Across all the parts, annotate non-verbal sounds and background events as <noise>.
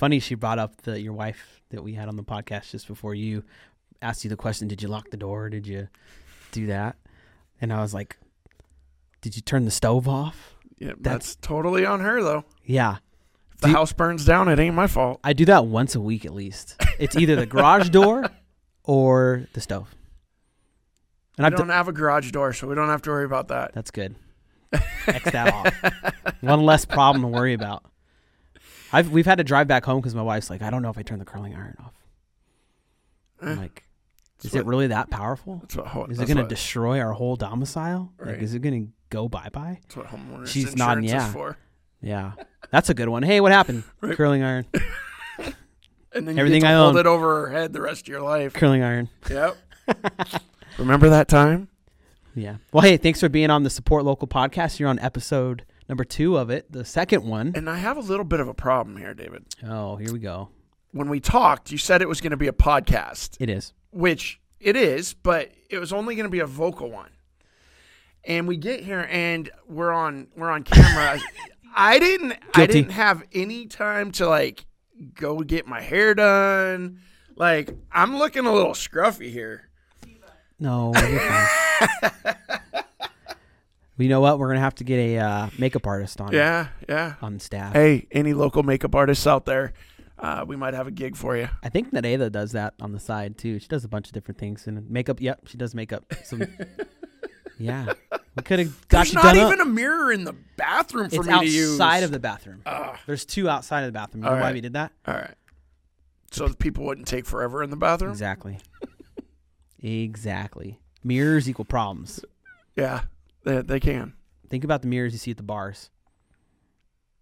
funny she brought up the your wife that we had on the podcast just before you asked you the question, did you lock the door? Did you do that? And I was like, did you turn the stove off? Yeah, that's, totally on her though. Yeah. If the Do house burns down, it ain't my fault. I do that once a week at least. It's either the garage door or the stove. And I don't done, have a garage door, so we don't have to worry about that. that's good. X that off. One less problem to worry about. I've we've had to drive back home because my wife's like, I don't know if I turn the curling iron off. I'm Eh, like, that's is it what- really that powerful? That's what, ho- Is it that's going to what- destroy our whole domicile? Like, Right. is it going to go bye bye? That's what homeowners She's insurance nodding, is yeah. for. Yeah, that's a good one. Hey, what happened? <laughs> Right. Curling iron, <laughs> And then Everything you get to I hold own. it over her head the rest of your life. curling iron. Yep. <laughs> Remember that time? Yeah. Well, hey, thanks for being on the Support Local podcast. You're on episode number two of it, the second one. And I have a little bit of a problem here, David. Oh, here we go. When we talked, you said it was going to be a podcast, It is. which it is, but it was only going to be a vocal one. And we get here and we're on we're on camera. <laughs> I didn't I didn't have any time to like go get my hair done. Like I'm looking a little scruffy here. No. <laughs> you know what? We're gonna have to get a uh, makeup artist on Yeah, yeah. on staff. Hey, any local makeup artists out there, uh, we might have a gig for you. I think Nadela does that on the side too. She does a bunch of different things and makeup. Yep, she does makeup. Some, <laughs> yeah, we could have got There's not even up. a mirror in the bathroom for It's me to use. outside of the bathroom. Ugh. There's two outside of the bathroom. You know All why we did that? All right. So people wouldn't take forever in the bathroom. Exactly. exactly. Mirrors equal problems. <laughs> Yeah, they, they can. Think about the mirrors you see at the bars.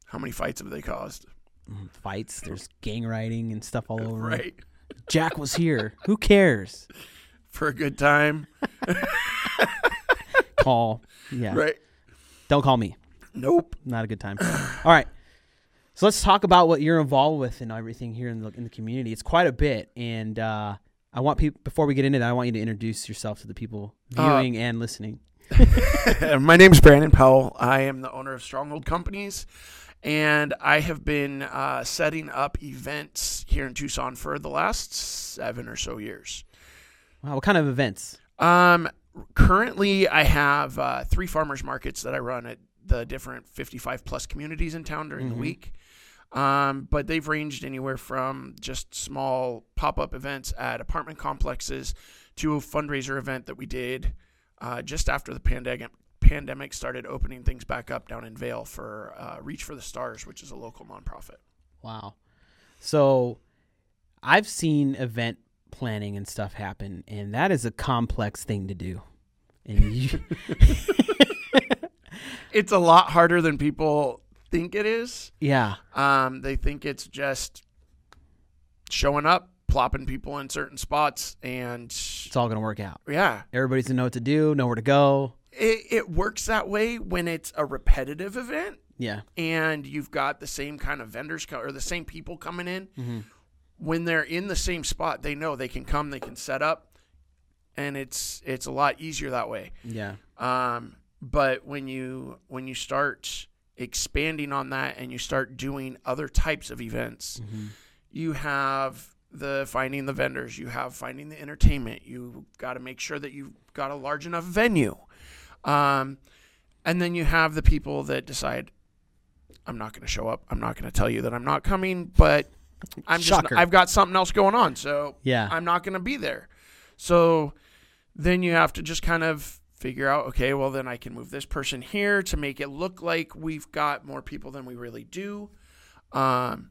How many fights have they caused? Mm, Fights. There's gang writing and stuff all <laughs> over. Right. Jack was here. Who cares? <laughs> For a good time. <laughs> Call. Yeah. Right. Don't call me. Nope. Not a good time. <sighs> All right. So let's talk about what you're involved with and everything here in the in the community. It's quite a bit, and uh, I want people before we get into that, I want you to introduce yourself to the people Uh, viewing and listening. <laughs> My name is Brandon Powell. I am the owner of Stronghold Companies, and I have been uh, setting up events here in Tucson for the last seven or so years. Wow, what kind of events? Um, currently, I have uh, three farmers markets that I run at the different 55 plus communities in town during Mhm. the week. Um, but they've ranged anywhere from just small pop up events at apartment complexes to a fundraiser event that we did uh, just after the pandemic. Pandemic started opening things back up down in Vail for uh, Reach for the Stars, which is a local nonprofit. Wow. So I've seen event planning and stuff happen, and that is a complex thing to do. And you, <laughs> <laughs> It's a lot harder than people think it is. yeah, Um, they think it's just showing up, plopping people in certain spots, and it's all gonna work out. yeah, Everybody's gonna know what to do, know where to go. it, it works that way when it's a repetitive event Yeah. and you've got the same kind of vendors co- or the same people coming in. Mm-hmm. When they're in the same spot, they know they can come, they can set up, and it's it's a lot easier that way. Yeah. Um, but when you when you start expanding on that and you start doing other types of events, Mm-hmm. you have the finding the vendors, you have finding the entertainment, you got to make sure that you've got a large enough venue. Um, and then you have the people that decide, I'm not going to show up. I'm not going to tell you that I'm not coming, but I'm just, Shocker. I've got something else going on. So Yeah. I'm not going to be there. So then you have to just kind of figure out, okay, well, then I can move this person here to make it look like we've got more people than we really do. Um,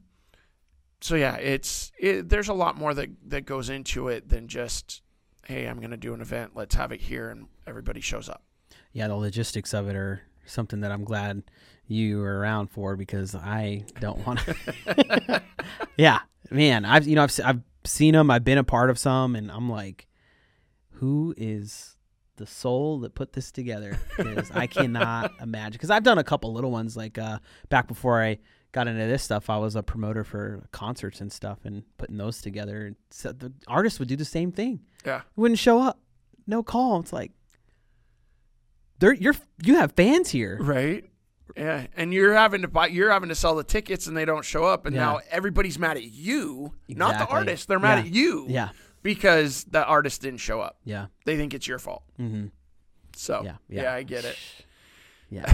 so yeah, it's it, there's a lot more that that goes into it than just, hey, I'm going to do an event. Let's have it here, and everybody shows up. yeah, the logistics of it are something that I'm glad you were around for because I don't want to. <laughs> <laughs> yeah, man, I've you know I've I've seen them. I've been a part of some, and I'm like, who is the soul that put this together? Because I cannot <laughs> imagine. Because I've done a couple little ones like uh, back before I got into this stuff. I was a promoter for concerts and stuff, and putting those together. And so the artists would do the same thing. Yeah, wouldn't show up. No call. It's like they're you're you have fans here. right. Yeah, and you're having to buy, you're having to sell the tickets, and they don't show up, and Yeah. now everybody's mad at you, not the Exactly. artist. They're mad Yeah. at you, Yeah. because the artist didn't show up. Yeah. They think it's your fault. Mm-hmm. So yeah, yeah. I get it. Yeah.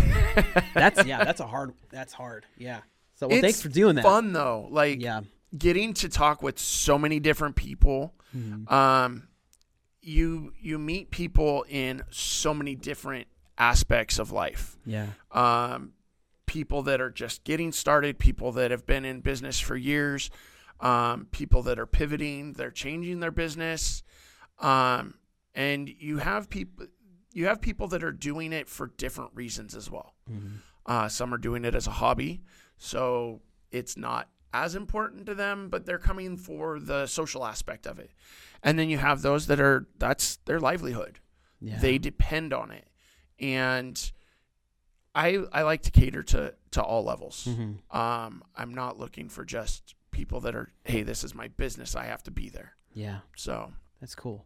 <laughs> that's yeah. That's a hard. That's hard. Yeah. So well, it's thanks for doing that. Fun though, like Yeah. getting to talk with so many different people. Mhm. Um, you you meet people in so many different aspects of life. Yeah. um, people that are just getting started, people that have been in business for years, um, people that are pivoting, they're changing their business, um, and you have people you have people that are doing it for different reasons as well. Mhm. Uh, some are doing it as a hobby, so it's not as important to them, but they're coming for the social aspect of it. And then you have those that are that's their livelihood Yeah. they depend on it and i i like to cater to to all levels Mhm. um i'm not looking for just people that are hey this is my business i have to be there Yeah. so That's cool.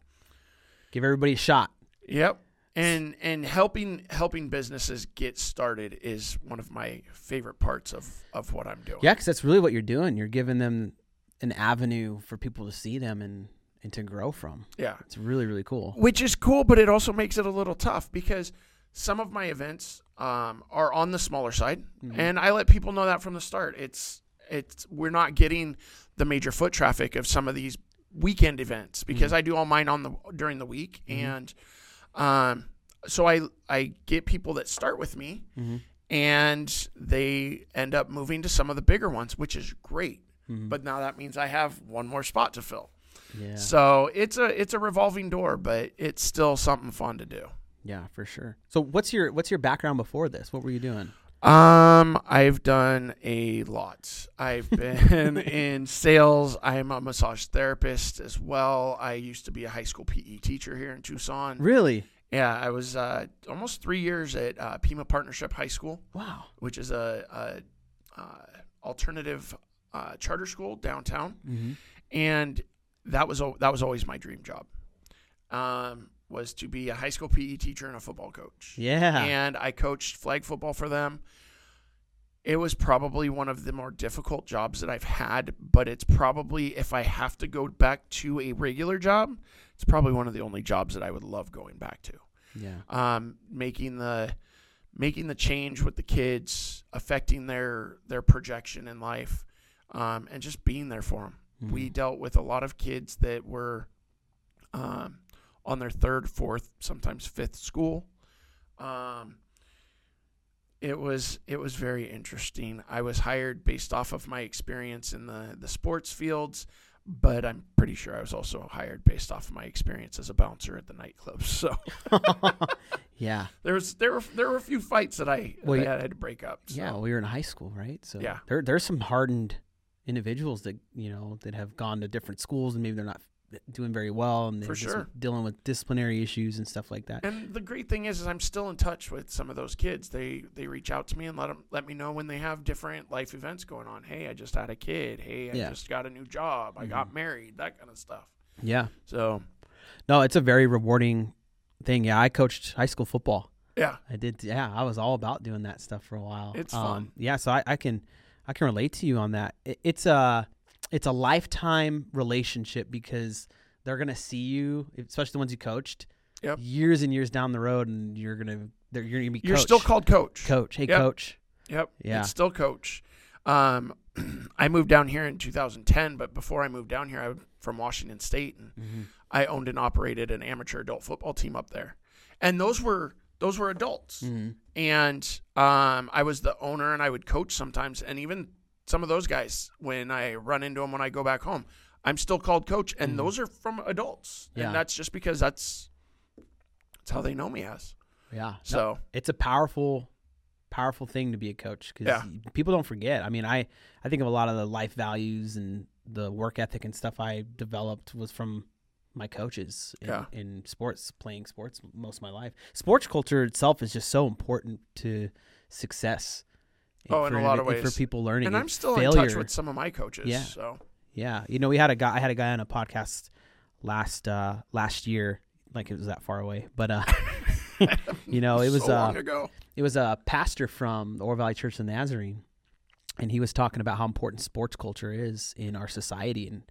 Give everybody a shot. yep and and helping helping businesses get started is one of my favorite parts of of what i'm doing Yeah, because that's really what you're doing. You're giving them an avenue for people to see them and and to grow from. yeah It's really really cool. which is cool, but it also makes it a little tough because some of my events um, are on the smaller side, Mhm. and I let people know that from the start. It's it's we're not getting the major foot traffic of some of these weekend events because I do all mine on the during the week, Mhm. and um, so I I get people that start with me, Mhm. and they end up moving to some of the bigger ones, which is great. Mhm. But now that means I have one more spot to fill. yeah. So it's a it's a revolving door, but it's still something fun to do. Yeah, for sure. So what's your what's your background before this? What were you doing? Um, I've done a lot. I've <laughs> been in sales. I'm a massage therapist as well. I used to be a high school PE teacher here in Tucson. Really? Yeah, I was uh, almost three years at uh, Pima Partnership High School, Wow. which is a, a uh, alternative uh, charter school downtown. Mm-hmm. and that was that was always my dream job. Um, was to be a high school PE teacher and a football coach. Yeah. And I coached flag football for them. It was probably one of the more difficult jobs that I've had, but it's probably if I have to go back to a regular job, it's probably one of the only jobs that I would love going back to. yeah. Um, making the making the change with the kids, affecting their their projection in life, um, and just being there for them Mhm. we dealt with a lot of kids that were um, on their third, fourth, sometimes fifth school. Um, it was it was very interesting. I was hired based off of my experience in the the sports fields, but I'm pretty sure I was also hired based off of my experience as a bouncer at the nightclub. <laughs> So <laughs> yeah. there was there were there were a few fights that I, Well, that I had to break up. So. Yeah, we were in high school, right? So Yeah. there there's some hardened individuals that you know that have gone to different schools and maybe they're not doing very well and they're sure. dealing with disciplinary issues and stuff like that. And the great thing is, is I'm still in touch with some of those kids. They they reach out to me and let 'em- let me know when they have different life events going on. Hey, I just had a kid. Hey, I Yeah. just got a new job. I got married. That kind of stuff. Yeah. So No, it's a very rewarding thing. Yeah, I coached high school football. yeah, I did. Yeah, I was all about doing that stuff for a while. It's Um, fun. Yeah, so I, I can I can relate to you on that. It, it's a it's a lifetime relationship because they're gonna see you, especially the ones you coached, Yep. years and years down the road, and you're gonna they're you're gonna be you're still called coach. coach. Hey, Yep. coach. Yep. Yeah. It's still coach. Um, <clears throat> I moved down here in 2010, but before I moved down here, I was from Washington State, and Mhm. I owned and operated an amateur adult football team up there, and those were those were adults. Mhm. and um, I was the owner, and I would coach sometimes, and even some of those guys when I run into them when I go back home, I'm still called coach, and Mhm. those are from adults, Yeah. and that's just because that's that's how they know me as. Yeah. No, So it's a powerful powerful thing to be a coach because Yeah. people don't forget i mean i i think of a lot of the life values and the work ethic and stuff i developed was from my coaches in, Yeah. in sports playing sports most of my life sports culture itself is just so important to success Oh, in a lot of ways. for people learning and I'm still failure. in touch with some of my coaches. Yeah. So Yeah, you know, we had a guy. I had a guy on a podcast last uh last year. Like it was that far away, but uh, <laughs> <laughs> you know, it was so uh, ago. it was a pastor from the Oro Valley Church of the Nazarene, and he was talking about how important sports culture is in our society, and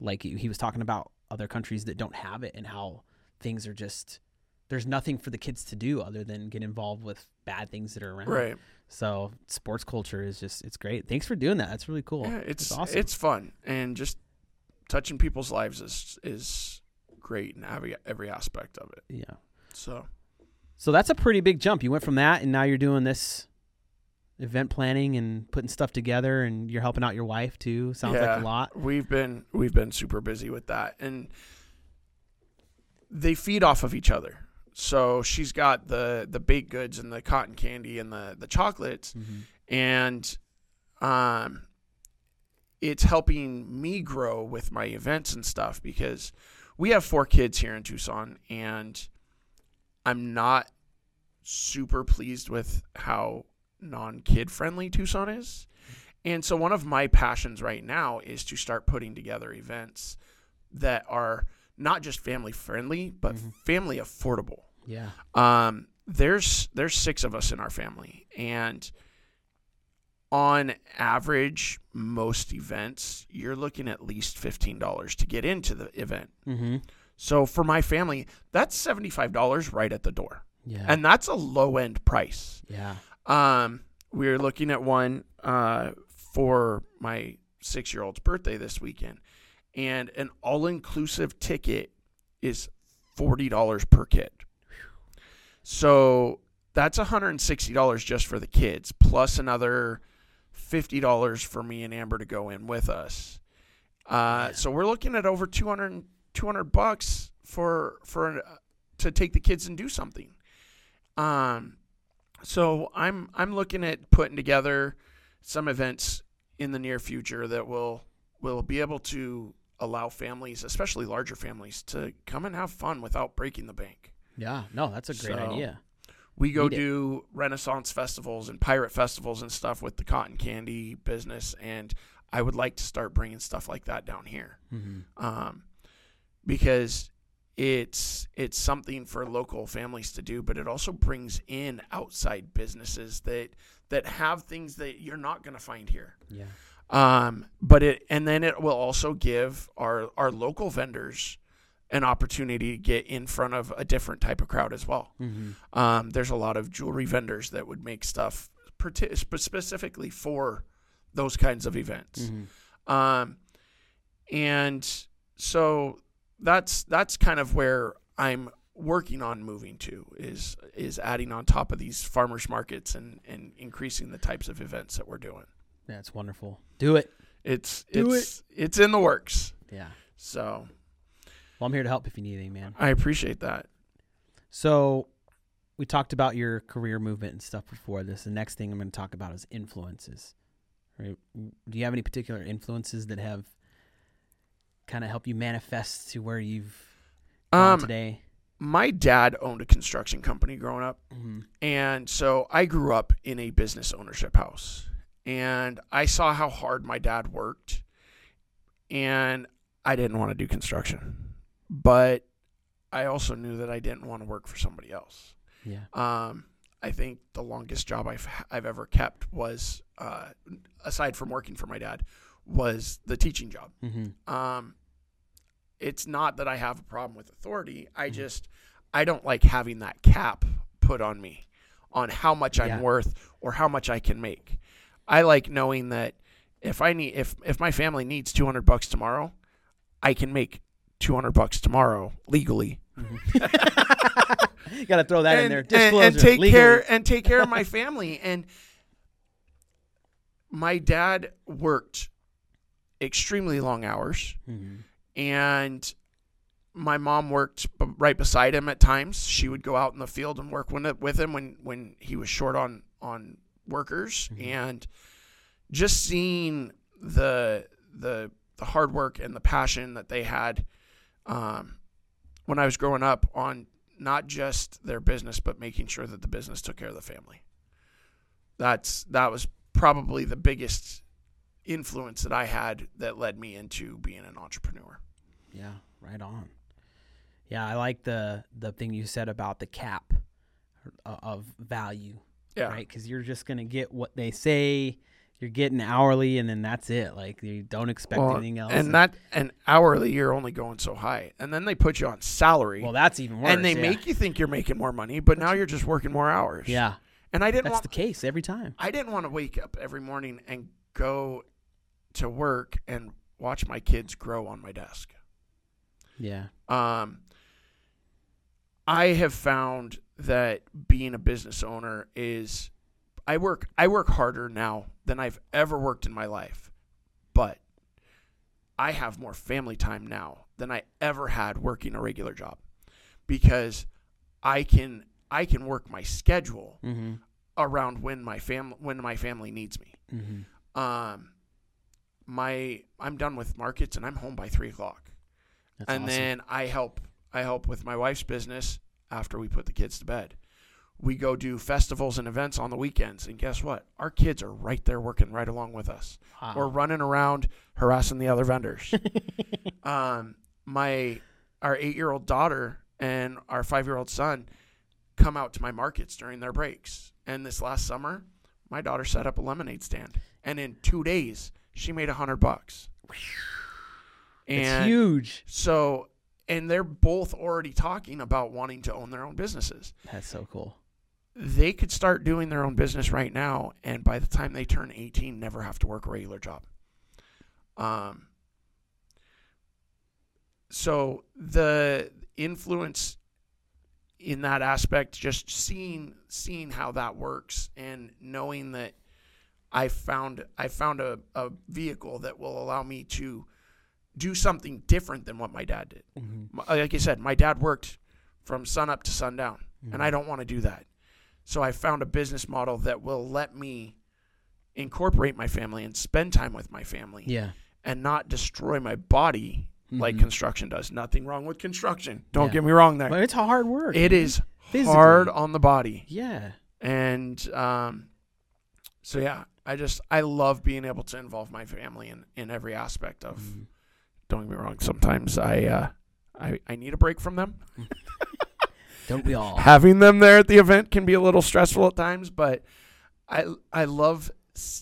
like he was talking about other countries that don't have it, and how things are just there's nothing for the kids to do other than get involved with bad things that are around. Right. So sports culture is just it's great. Thanks for doing that. That's really cool. Yeah, it's That's awesome. it's fun and just touching people's lives is is great in every every aspect of it. yeah. So So that's a pretty big jump. You went from that, and now you're doing this event planning and putting stuff together, and you're helping out your wife too. Sounds like a lot. we've been we've been super busy with that and they feed off of each other. So she's got the the baked goods and the cotton candy and the the chocolates and um it's helping me grow with my events and stuff because we have four kids here in Tucson and I'm not super pleased with how non-kid friendly Tucson is. And so one of my passions right now is to start putting together events that are not just family friendly but Mhm. family affordable. Yeah. Um, there's there's six of us in our family, and on average, most events you're looking at least fifteen dollars to get into the event. Mm-hmm. So for my family, that's seventy five dollars right at the door, Yeah. and that's a low end price. yeah. Um, we are looking at one uh, for my six year old's birthday this weekend, and an all inclusive ticket is forty dollars per kid. So that's hundred and sixty dollars just for the kids, plus another fifty dollars for me and Amber to go in with us. Uh, so we're looking at over 200, 200 bucks for for uh, to take the kids and do something. Um, so I'm I'm looking at putting together some events in the near future that will will be able to allow families, especially larger families, to come and have fun without breaking the bank. Yeah. No, that's a great So- idea. We go Need it. do Renaissance festivals and pirate festivals and stuff with the cotton candy business, and I would like to start bringing stuff like that down here Mm-hmm. um, because it's it's something for local families to do, but it also brings in outside businesses that that have things that you're not going to find here. Yeah. Um, but it and then it will also give our our local vendors an opportunity to get in front of a different type of crowd as well. Mm-hmm. Um, there's a lot of jewelry vendors that would make stuff specifically for those kinds of events. Mm-hmm. Um, and so that's that's kind of where I'm working on moving to is is adding on top of these farmers markets and and increasing the types of events that we're doing. That's wonderful. Do it. It's Do it's it's in the works. Yeah. So Well, I'm here to help if you need anything, man. I appreciate that. So we talked about your career movement and stuff before this. The next thing I'm going to talk about is influences. Right? Do you have any particular influences that have kind of helped you manifest to where you've Um, today? my dad owned a construction company growing up. Mm-hmm. And so I grew up in a business ownership house. And I saw how hard my dad worked. And I didn't want to do construction. But I also knew that I didn't want to work for somebody else. Yeah. Um, I think the longest job I've I've ever kept was, uh, aside from working for my dad, was the teaching job. Mm-hmm. Um, it's not that I have a problem with authority. I Mhm. just I don't like having that cap put on me on how much I'm worth or how much I can make. I like knowing that if I need if if my family needs 200 bucks tomorrow, I can make 200 bucks tomorrow legally Mm-hmm. <laughs> Got to throw that in there. and, Disclosure. and take legally. care and take care of my <laughs> family and my dad worked extremely long hours Mhm. and my mom worked b- right beside him at times. She would go out in the field and work with him when, when he was short on on workers, Mhm. and just seeing the the the hard work and the passion that they had um, when I was growing up on not just their business but making sure that the business took care of the family. That's that was probably the biggest influence that I had that led me into being an entrepreneur. Yeah, right on. Yeah, I like the the thing you said about the cap uh, of value, Yeah. right? Because you're just gonna get what they say. You're getting hourly, and then that's it. Like you don't expect Well, anything else. And that and hourly you're only going so high. And then they put you on salary. well, that's even worse. and they yeah. make you think you're making more money, but now you're just working more hours. yeah, And I didn't that's want the case every time. I didn't want to wake up every morning and go to work and watch my kids grow on my desk. Yeah, Um, I have found that being a business owner is I work I work harder now than I've ever worked in my life. But I have more family time now than I ever had working a regular job because I can I can work my schedule mm-hmm. around when my family when my family needs me. Mm-hmm. Um, my I'm done with markets and I'm home by three o'clock That's and awesome. then I help I help with my wife's business after we put the kids to bed. We go do festivals and events on the weekends, and guess what? Our kids are right there working right along with us. Wow. We're running around harassing the other vendors. <laughs> um, my our eight year old daughter and our five year old son come out to my markets during their breaks. And this last summer, my daughter set up a lemonade stand, and in two days, she made a hundred bucks. it's huge. so, and they're both already talking about wanting to own their own businesses. That's so cool. They could start doing their own business right now, and by the time they turn 18, never have to work a regular job. Um, so the influence in that aspect, just seeing seeing how that works, and knowing that I found I found a, a vehicle that will allow me to do something different than what my dad did. Mm-hmm. Like I said, my dad worked from sun up to sundown, and I don't want to do that. So I found a business model that will let me incorporate my family and spend time with my family Yeah. and not destroy my body like Mhm. construction does. Nothing wrong with construction. Don't Yeah. get me wrong there. But it's hard work. It man. is Physically. hard on the body. Yeah. And um, so, yeah, I just, I love being able to involve my family in, in every aspect of, Mhm. Don't get me wrong, sometimes I, uh, I, I need a break from them. <laughs> Don't we all? Having them there at the event can be a little stressful at times, but I, I love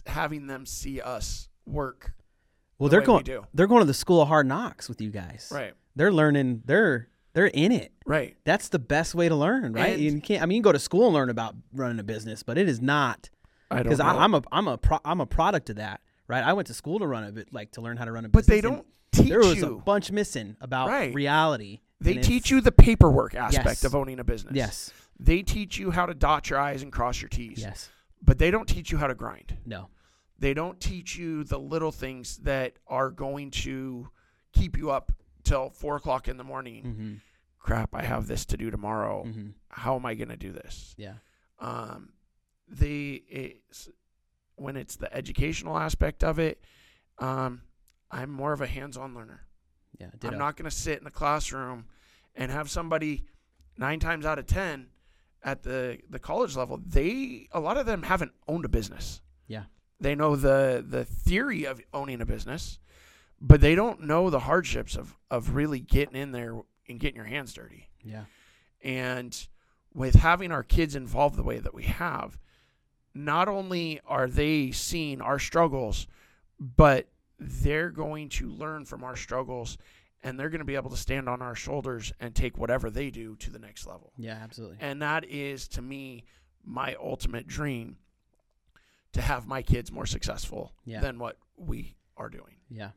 having them see us work. Well, the they're way going. We do. They're going to the school of hard knocks with you guys. Right. They're learning. They're they're in it. Right. That's the best way to learn, right? And- you can't. I mean, you can go to school and learn about running a business, but it is not I don't because. I'm a I'm a pro, I'm a product of that, right? I went to school to run a bit, like to learn how to run a business. but they don't teach you There was a you. bunch missing about Right. reality. They and teach it's- you the paperwork aspect Yes. of owning a business. Yes. They teach you how to dot your I's and cross your T's. Yes. But they don't teach you how to grind. No. They don't teach you the little things that are going to keep you up till four o'clock in the morning. Mm-hmm. Crap, I have this to do tomorrow. Mm-hmm. How am I going to do this? Yeah. Um, they it's, when it's the educational aspect of it, um, I'm more of a hands-on learner. Yeah. I'm not going to sit in a classroom and have somebody nine times out of ten at the the college level. They a lot of them haven't owned a business. Yeah. they know the the theory of owning a business, but they don't know the hardships of of really getting in there and getting your hands dirty. Yeah. And with having our kids involved the way that we have, not only are they seeing our struggles, but they're going to learn from our struggles and they're going to be able to stand on our shoulders and take whatever they do to the next level. Yeah. Absolutely. And that is to me my ultimate dream to have my kids more successful Yeah. than what we are doing. Yeah,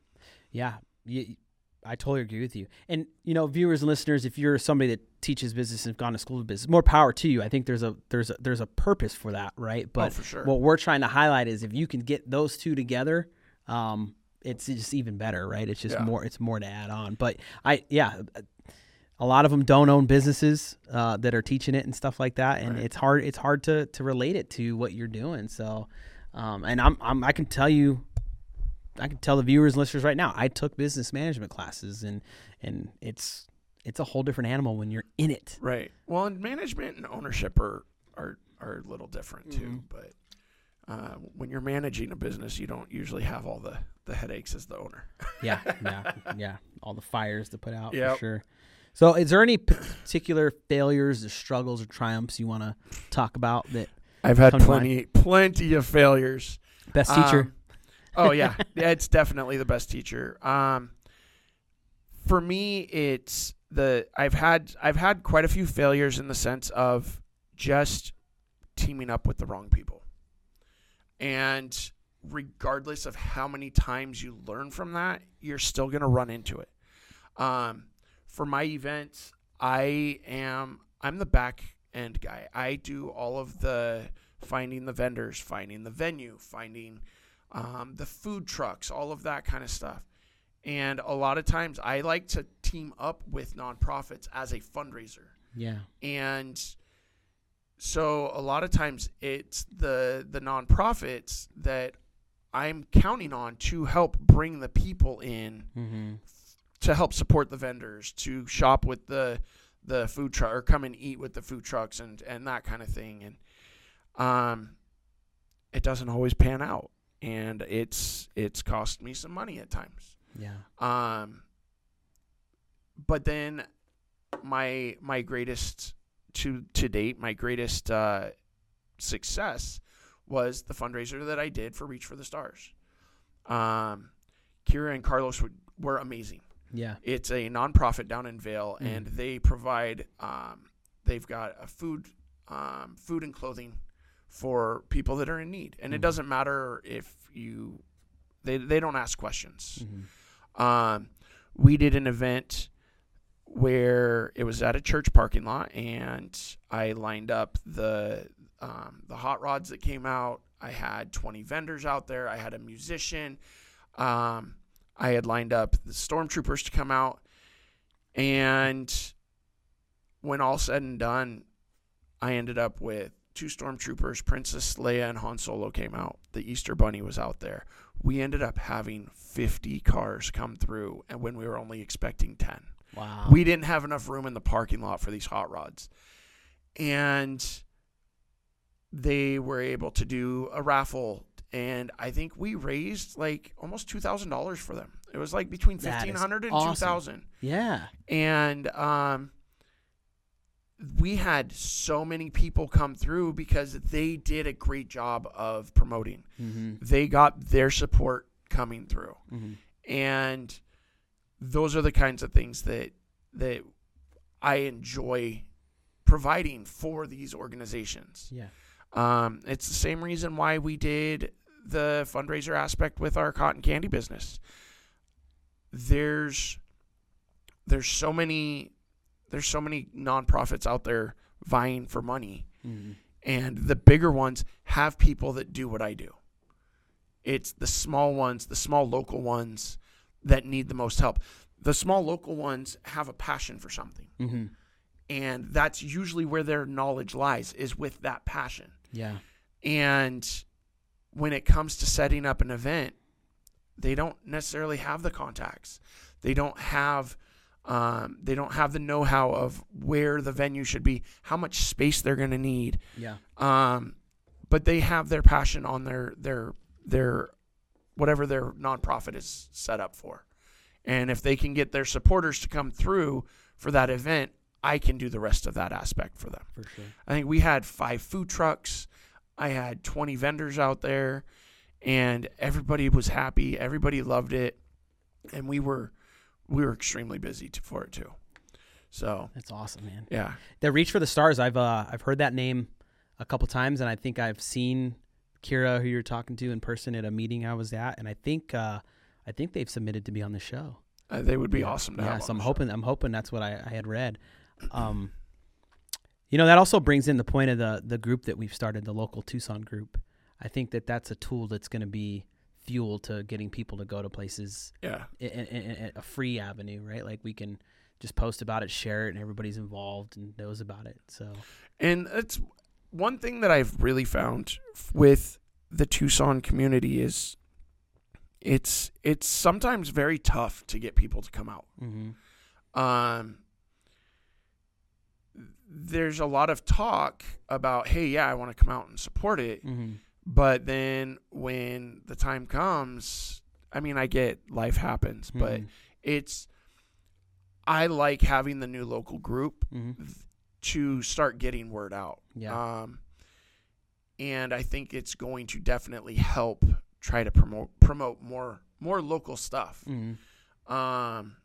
yeah. You, I totally agree with you. And you know, viewers and listeners, if you're somebody that teaches business and have gone to school of business, more power to you. I think there's a there's a, there's a purpose for that, right? But oh, for sure. what we're trying to highlight is if you can get those two together, um, it's just even better, right? It's just Yeah. more it's more to add on. But I yeah. A lot of them don't own businesses uh, that are teaching it and stuff like that, and Right. it's hard. It's hard to, to relate it to what you're doing. So, um, and I'm, I'm I can tell you I can tell the viewers and listeners right now, I took business management classes and and it's it's a whole different animal when you're in it. Right. Well, and management and ownership are are are a little different too. Mhm. But uh, when you're managing a business, you don't usually have all the the headaches as the owner. Yeah, yeah, <laughs> yeah. All the fires to put out Yep. for sure. So, is there any particular failures, or struggles, or triumphs you want to talk about that I've had plenty plenty of failures. best teacher? Um, oh yeah, it's definitely the best teacher. Um, for me, it's the I've had I've had quite a few failures in the sense of just teaming up with the wrong people, and regardless of how many times you learn from that, you're still gonna run into it. Um, for my events, I am I'm the back end guy. I do all of the finding the vendors, finding the venue, finding um, the food trucks, all of that kind of stuff. And a lot of times I like to team up with nonprofits as a fundraiser. yeah. And so a lot of times it's the the nonprofits that I'm counting on to help bring the people in Mm-hmm. to help support the vendors, to shop with the the food truck or come and eat with the food trucks and and that kind of thing. And um, it doesn't always pan out, and it's it's cost me some money at times. Yeah. Um, but then my my greatest to to date, my greatest uh, success was the fundraiser that I did for Reach for the Stars. Um, Kira and Carlos were, were amazing. Yeah. It's a nonprofit down in Vail, Mm. and they provide. Um, they've got a food, um, food and clothing for people that are in need, and it Mhm. doesn't matter if you. They they don't ask questions. Mm-hmm. Um, we did an event where it was at a church parking lot, and I lined up the um, the hot rods that came out. I had 20 vendors out there. I had a musician. Um, I had lined up the stormtroopers to come out, and when all said and done, I ended up with two stormtroopers. Princess Leia and Han Solo came out. The Easter Bunny was out there we ended up having 50 cars come through and when we were only expecting 10 Wow. we didn't have enough room in the parking lot for these hot rods and they were able to do a raffle and i think we raised like almost $2000 for them it was like between is 1500 and awesome. 2000 yeah. and um, we had so many people come through because they did a great job of promoting Mm-hmm. they got their support coming through Mm-hmm. and those are the kinds of things that that I enjoy providing for these organizations. Yeah. Um, it's the same reason why we did the fundraiser aspect with our cotton candy business. There's there's so many there's so many nonprofits out there vying for money Mm-hmm. and the bigger ones have people that do what I do. It's the small ones, the small local ones that need the most help. The small local ones have a passion for something, Mm-hmm. and that's usually where their knowledge lies is with that passion. Yeah. And when it comes to setting up an event, they don't necessarily have the contacts. They don't have um, they don't have the know-how of where the venue should be, how much space they're going to need. Yeah. Um, but they have their passion on their their their whatever their nonprofit is set up for. And if they can get their supporters to come through for that event, I can do the rest of that aspect for them. For sure. I think we had five food trucks. I had 20 vendors out there and everybody was happy. Everybody loved it. And we were we were extremely busy to, for it too. So, That's awesome, man. yeah. The Reach for the Stars. I've uh, I've heard that name a couple times, and I think I've seen Kira, who you're talking to, in person at a meeting I was at, and I think uh, I think they've submitted to be on the show. Uh, they would be Yeah. awesome to Yeah, have. so I'm the show. hoping I'm hoping that's what I, I had read. Um, you know, that also brings in the point of the the group that we've started, the local Tucson group. I think that that's a tool that's going to be fuel to getting people to go to places Yeah. in, in, in a free avenue, right? Like we can just post about it, share it, and everybody's involved and knows about it. So And it's one thing that I've really found with the Tucson community is it's it's sometimes very tough to get people to come out. mm-hmm. Um, there's a lot of talk about, hey, yeah, I want to come out and support it, Mm-hmm. But then when the time comes, I mean, I get life happens, but Mm-hmm. it's I like having the new local group Mm-hmm. to start getting word out. Yeah. Um, and I think it's going to definitely help try to promote promote more more local stuff. mm-hmm. Um,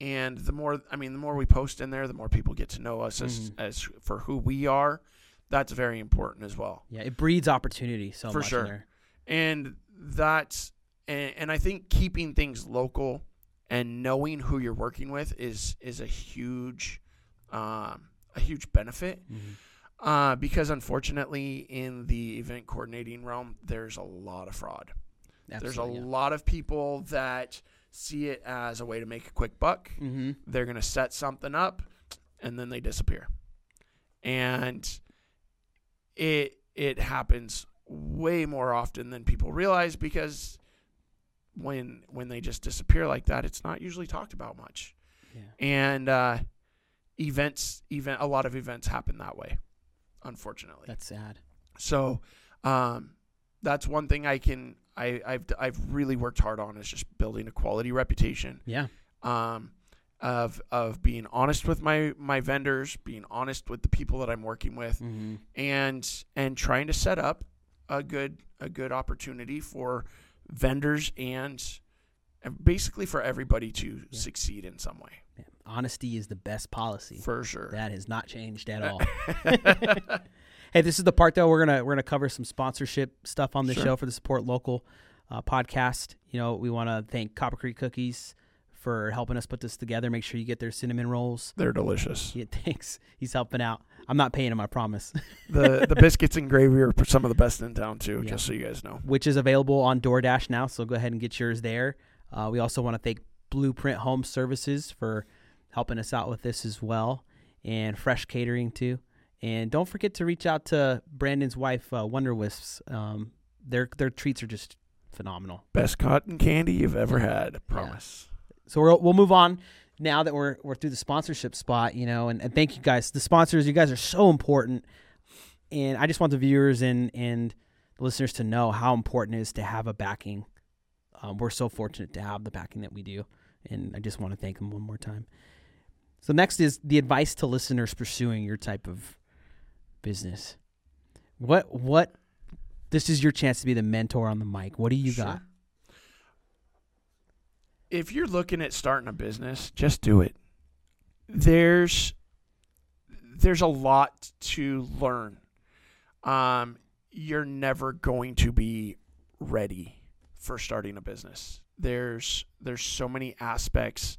and the more, I mean, the more we post in there, the more people get to know us as, Mhm. as for who we are. That's very important as well. Yeah, it breeds opportunity so For much sure. in there. And that's, and, and I think keeping things local and knowing who you're working with is is a huge, um, a huge benefit. Mhm. Uh, because unfortunately, in the event coordinating realm, there's a lot of fraud. There's a yeah. lot of people that see it as a way to make a quick buck. Mhm. They're going to set something up and then they disappear. And it it happens way more often than people realize because when when they just disappear like that, it's not usually talked about much. Yeah. And uh, events event a lot of events happen that way, unfortunately. That's sad. So um, that's one thing I can I, I've I've really worked hard on is just building a quality reputation Yeah. um, of of being honest with my my vendors, being honest with the people that I'm working with, Mm-hmm. and and trying to set up a good a good opportunity for vendors and basically for everybody to Yeah. succeed in some way. Honesty is the best policy. For sure. That has not changed at <laughs> all. <laughs> hey, this is the part though we're gonna we're gonna cover some sponsorship stuff on the Sure. show for the Support Local uh, podcast. You know, we want to thank Copper Creek Cookies for helping us put this together. Make sure you get their cinnamon rolls. They're delicious. Yeah, <laughs> thanks. He's helping out. I'm not paying him, I promise. <laughs> the the biscuits and gravy are some of the best in town too. Yeah. Just so you guys know. which is available on DoorDash now. So go ahead and get yours there. Uh, we also want to thank Blueprint Home Services for helping us out with this as well, and Fresh Catering too. And don't forget to reach out to Brandon's wife, uh, Wonder Wisps. Um, their their treats are just phenomenal. Best cotton candy you've ever had. Promise. So we'll we'll move on now that we're we're through the sponsorship spot, you know, and, and thank you guys. The sponsors, you guys are so important. And I just want the viewers and and the listeners to know how important it is to have a backing. Um, we're so fortunate to have the backing that we do, and I just want to thank them one more time. So next is the advice to listeners pursuing your type of business. What what this is your chance to be the mentor on the mic. What do you Sure. got? If you're looking at starting a business, just do it. There's there's a lot to learn. Um, you're never going to be ready for starting a business. There's there's so many aspects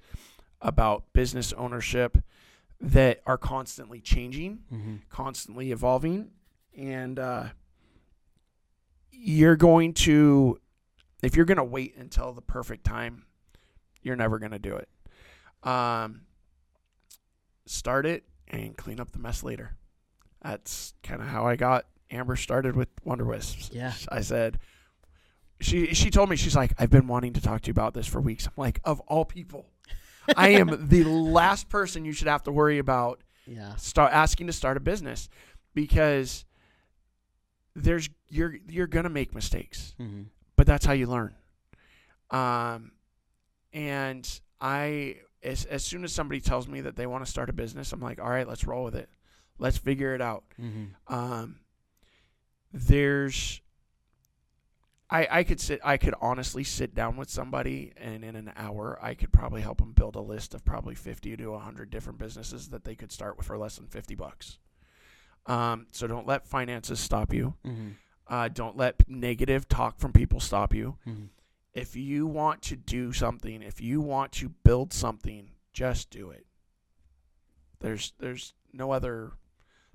about business ownership that are constantly changing Mm-hmm. constantly evolving and uh, you're going to if you're going to wait until the perfect time you're never going to do it um, start it and clean up the mess later that's kind of how i got amber started with wonder wisps Yeah. i said she she told me she's like i've been wanting to talk to you about this for weeks i'm like of all people i am <laughs> the last person you should have to worry about Yeah. start asking to start a business because there's you're you're gonna make mistakes, Mm-hmm. but that's how you learn. Um, and I as as soon as somebody tells me that they want to start a business, I'm like, all right, let's roll with it. Let's figure it out. Mm-hmm. Um, there's I, I could sit I could honestly sit down with somebody and in an hour I could probably help them build a list of probably 50 to 100 different businesses that they could start with for less than 50 bucks. Um, so don't let finances stop you. Mm-hmm. Uh, don't let negative talk from people stop you. Mm-hmm. If you want to do something, if you want to build something, just do it. There's there's no other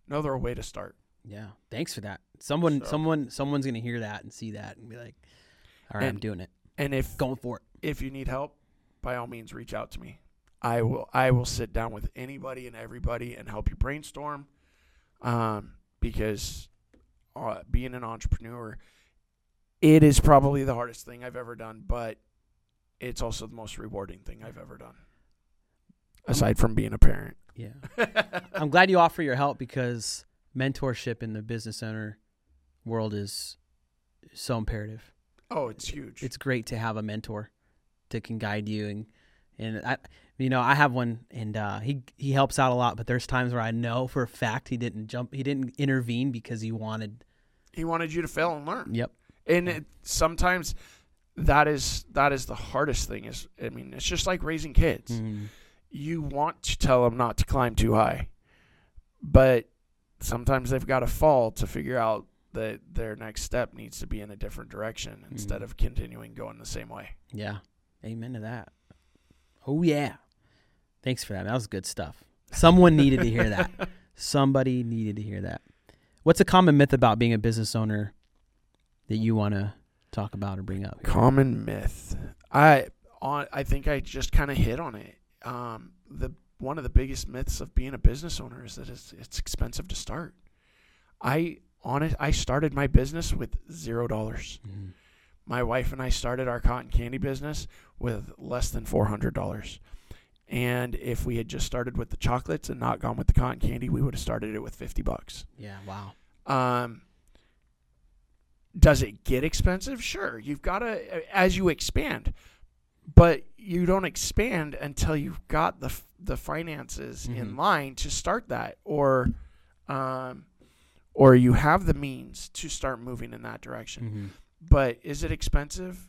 no other way to start. Yeah. Thanks for that. Someone So- someone someone's gonna hear that and see that and be like, All right, I'm doing it. And if Going for it. if you need help, by all means reach out to me. I will I will sit down with anybody and everybody and help you brainstorm. Um, because uh, being an entrepreneur, it is probably the hardest thing I've ever done, but it's also the most rewarding thing I've ever done. Aside from being a parent. Yeah. <laughs> I'm glad you offer your help because mentorship in the business owner world is so imperative. oh, it's huge. It's great to have a mentor that can guide you and And I, you know, I have one, and uh, he he helps out a lot. But there's times where I know for a fact he didn't jump, he didn't intervene because he wanted. He wanted you to fail and learn. Yep. And it, sometimes that is that is the hardest thing. Is I mean, it's just like raising kids. Mhm. You want to tell them not to climb too high, but sometimes they've got to fall to figure out that their next step needs to be in a different direction instead Mhm. of continuing going the same way. Yeah. Amen to that. Oh yeah. Thanks for that. That was good stuff. Someone needed to hear that. <laughs> Somebody needed to hear that. What's a common myth about being a business owner that you want to talk about or bring up? here? Common myth. I on I think I just kind of hit on it. Um, the one of the biggest myths of being a business owner is that it's it's expensive to start. I on it I started my business with zero dollars. Mhm. My wife and I started our cotton candy business with less than four hundred dollars. And if we had just started with the chocolates and not gone with the cotton candy, we would have started it with fifty bucks. Yeah. Wow. Um, does it get expensive? Sure. You've got to as you expand, but you don't expand until you've got the the finances in Mhm. line to start that, or um, or you have the means to start moving in that direction. hmm But is it expensive?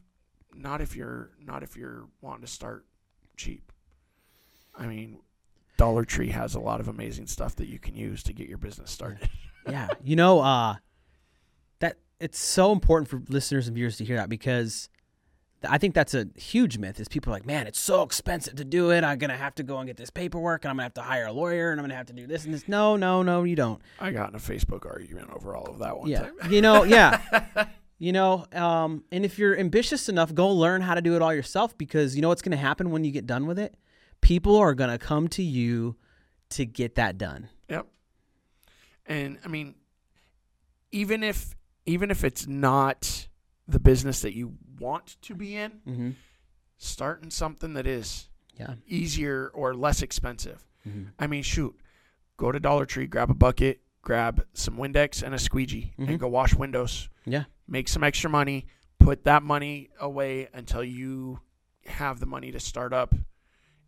Not if you're not if you're wanting to start cheap. I mean, Dollar Tree has a lot of amazing stuff that you can use to get your business started. yeah you know uh it's so important for listeners and viewers to hear that because i think that's a huge myth is people are like man it's so expensive to do it. I'm gonna have to go and get this paperwork and i'm gonna have to hire a lawyer and i'm gonna have to do this and this. No no no you don't. I got in a Facebook argument over all of that one yeah. time. you know yeah. <laughs> You know um and if you're ambitious enough go learn how to do it all yourself because you know what's gonna happen when you get done with it? People are gonna come to you to get that done. Yep. And I mean, even if even if it's not the business that you want to be in, mm-hmm. starting something that is yeah easier or less expensive. mm-hmm. I mean, shoot, go to Dollar Tree, grab a bucket, grab some Windex and a squeegee, Mhm. and go wash windows. Yeah. Make some extra money. Put that money away until you have the money to start up.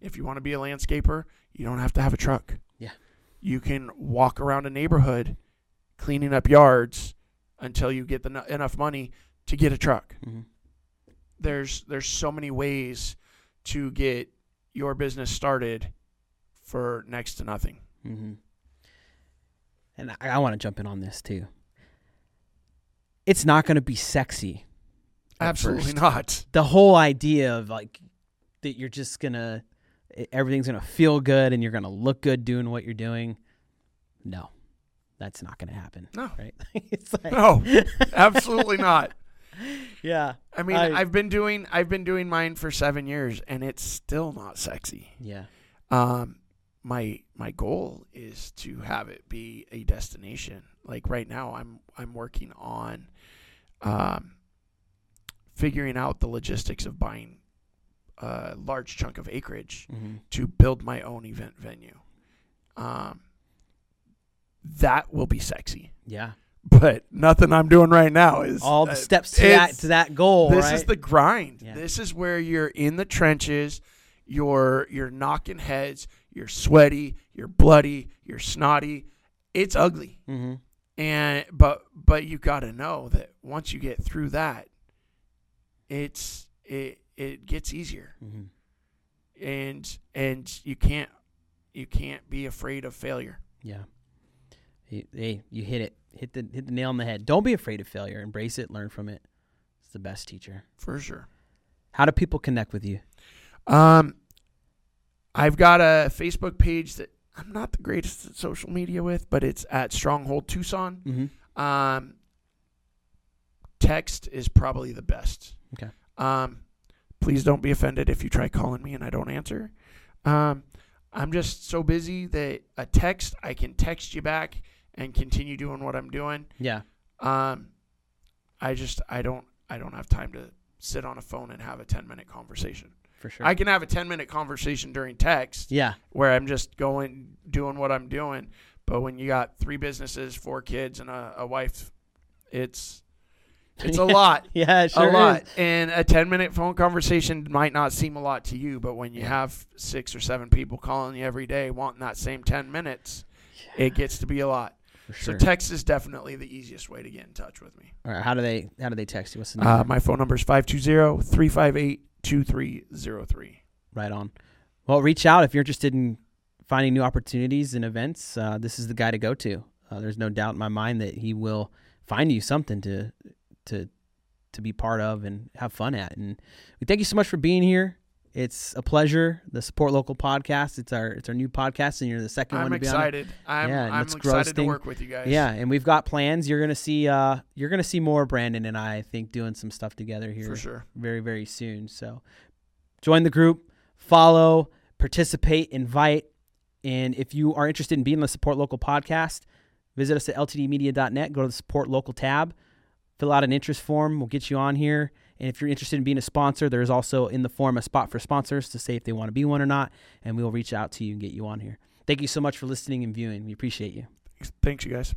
If you want to be a landscaper, you don't have to have a truck. Yeah. You can walk around a neighborhood cleaning up yards until you get the, enough money to get a truck. Mm-hmm. There's there's so many ways to get your business started for next to nothing. Mm-hmm. And I, I want to jump in on this too. It's not going to be sexy. Absolutely first. not. The whole idea of like that you're just gonna everything's gonna feel good and you're gonna look good doing what you're doing. No, that's not gonna happen. No. right? <laughs> it's like, No, absolutely not. <laughs> yeah, I mean, I- I've been doing I've been doing mine for seven years, and it's still not sexy. yeah, Um, my my goal is to have it be a destination. Like right now, I'm I'm working on, um, figuring out the logistics of buying a large chunk of acreage mm-hmm. to build my own event venue. Um, that will be sexy, yeah. but nothing I'm doing right now is All the uh, steps to that to that goal. this right? is the grind. Yeah. This is where you're in the trenches. You're you're knocking heads. You're sweaty. You're bloody. You're snotty. It's ugly. mm-hmm. And but but you got to know that once you get through that, it's it it gets easier. Mm-hmm. And and you can't you can't be afraid of failure. Yeah. Hey, you hit it. Hit the hit the nail on the head. Don't be afraid of failure. Embrace it. Learn from it. It's the best teacher. For sure. How do people connect with you? Um, I've got a Facebook page that I'm not the greatest at social media with, but it's at Stronghold Tucson. Mm-hmm. Um, text is probably the best. Okay. Um, please don't be offended if you try calling me and I don't answer. Um, I'm just so busy that a text I can text you back and continue doing what I'm doing. Yeah. Um, I just I don't I don't have time to sit on a phone and have a 10 minute conversation. For sure. I can have a 10 minute conversation during text yeah. where I'm just going, doing what I'm doing. But when you got three businesses, four kids, and a, a wife, it's It's a <laughs> lot. yeah, sure a lot. is. And a 10 minute phone conversation might not seem a lot to you, but when you have six or seven people calling you every day wanting that same 10 minutes, it gets to be a lot. For So text is definitely the easiest way to get in touch with me. All right, how do they how do they text you? What's the Uh, my phone number is 520 358 2303. right on. Well, reach out if you're interested in finding new opportunities and events. Uh, this is the guy to go to. Uh, there's no doubt in my mind that he will find you something to to to be part of and have fun at. And we thank you so much for being here. It's a pleasure. The Support Local podcast. It's our it's our new podcast, and you're the 2nd one I'm to be on it. excited. I'm, Yeah, I'm grow this excited to work with you guys. Yeah, and we've got plans. You're gonna see uh you're gonna see more Brandon and I, I think, doing some stuff together here for sure. very, very soon. So join the group, follow, participate, invite. And if you are interested in being the Support Local podcast, visit us at ltdmedia.net. Go to the Support Local tab, fill out an interest form. We'll get you on here. And if you're interested in being a sponsor, there's also in the form a spot for sponsors to say if they want to be one or not. And we'll reach out to you and get you on here. Thank you so much for listening and viewing. We appreciate you. Thanks, you guys.